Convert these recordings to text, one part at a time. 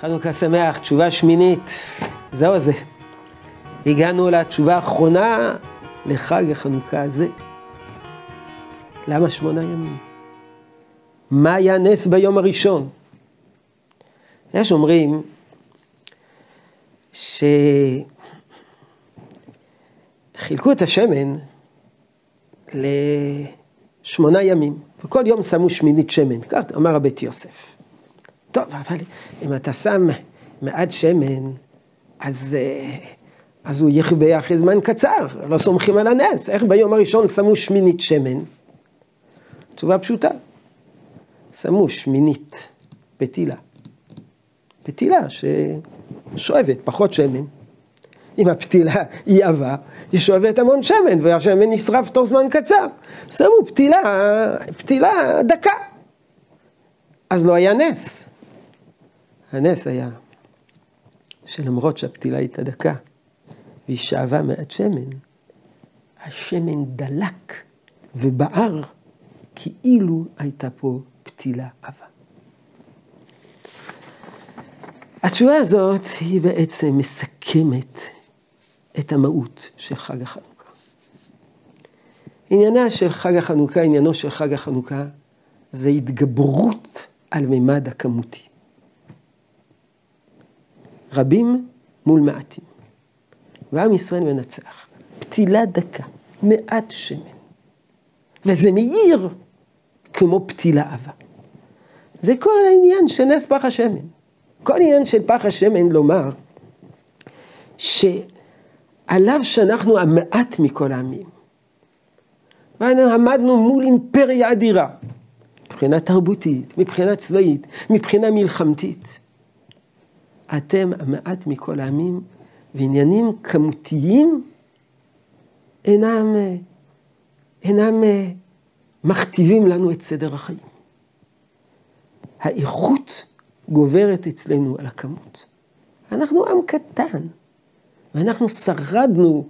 חנוכה שמח, תשובה שמינית, זהו זה. הגענו לתשובה האחרונה לחג החנוכה הזה. למה שמונה ימים? מה היה נס ביום הראשון? יש אומרים שחילקו את השמן לשמונה ימים, וכל יום שמו שמינית שמן, כך אמר הבית יוסף. טוב, אבל אם אתה שם מעט שמן, אז, אה, אז הוא יכבה אחרי זמן קצר, לא סומכים על הנס. איך ביום הראשון שמו שמינית שמן? תשובה פשוטה, שמו שמינית פתילה. פתילה ששואבת פחות שמן. אם הפתילה היא עבה, היא שואבת המון שמן, והשמן נשרף תוך זמן קצר. שמו פתילה, פתילה דקה. אז לא היה נס. הנס היה שלמרות שהפתילה הייתה דקה והיא שאבה מעט שמן, השמן דלק ובער כאילו הייתה פה פתילה עבה. התשובה הזאת היא בעצם מסכמת את המהות של חג החנוכה. עניינה של חג החנוכה, עניינו של חג החנוכה, זה התגברות על מימד הכמותי. רבים מול מעטים. ועם ישראל מנצח. פתילה דקה, מעט שמן. וזה מאיר כמו פתילה עבה. זה כל העניין של נס פח השמן. כל העניין של פח השמן לומר שעליו שאנחנו המעט מכל העמים. ואנחנו עמדנו מול אימפריה אדירה, מבחינה תרבותית, מבחינה צבאית, מבחינה מלחמתית. אתם המעט מכל העמים, ועניינים כמותיים אינם, אינם מכתיבים לנו את סדר החיים. האיכות גוברת אצלנו על הכמות. אנחנו עם קטן, ואנחנו שרדנו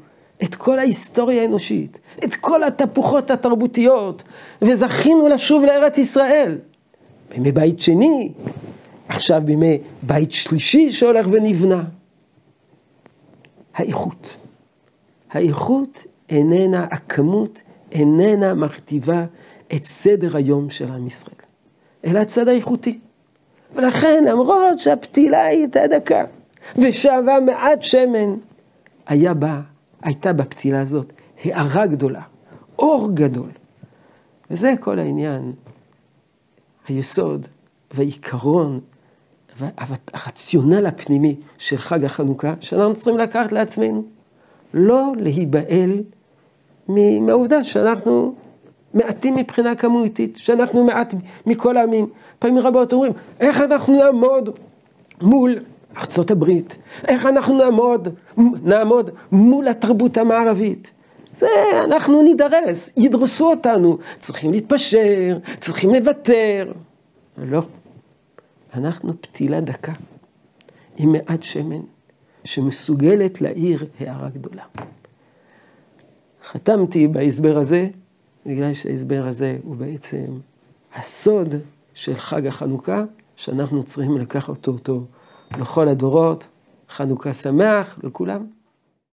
את כל ההיסטוריה האנושית, את כל התפוחות התרבותיות, וזכינו לשוב לארץ ישראל. בימי בית שני, עכשיו בימי בית שלישי שהולך ונבנה. האיכות. האיכות איננה, הכמות איננה מכתיבה את סדר היום של עם ישראל, אלא הצד האיכותי. ולכן למרות שהפתילה הייתה דקה ושאבה מעט שמן, היה בה, הייתה בפתילה הזאת הארה גדולה, אור גדול. וזה כל העניין, היסוד והעיקרון והרציונל הפנימי של חג החנוכה, שאנחנו צריכים לקחת לעצמנו. לא להיבהל מהעובדה שאנחנו מעטים מבחינה כמותית, שאנחנו מעט מכל העמים. פעמים רבות אומרים, איך אנחנו נעמוד מול ארצות הברית? איך אנחנו נעמוד, נעמוד מול התרבות המערבית? זה, אנחנו נידרס, ידרסו אותנו, צריכים להתפשר, צריכים לוותר. לא. אנחנו פתילה דקה עם מעט שמן שמסוגלת להאיר הערה גדולה. חתמתי בהסבר הזה, בגלל שההסבר הזה הוא בעצם הסוד של חג החנוכה, שאנחנו צריכים לקחת אותו, אותו לכל הדורות. חנוכה שמח לכולם.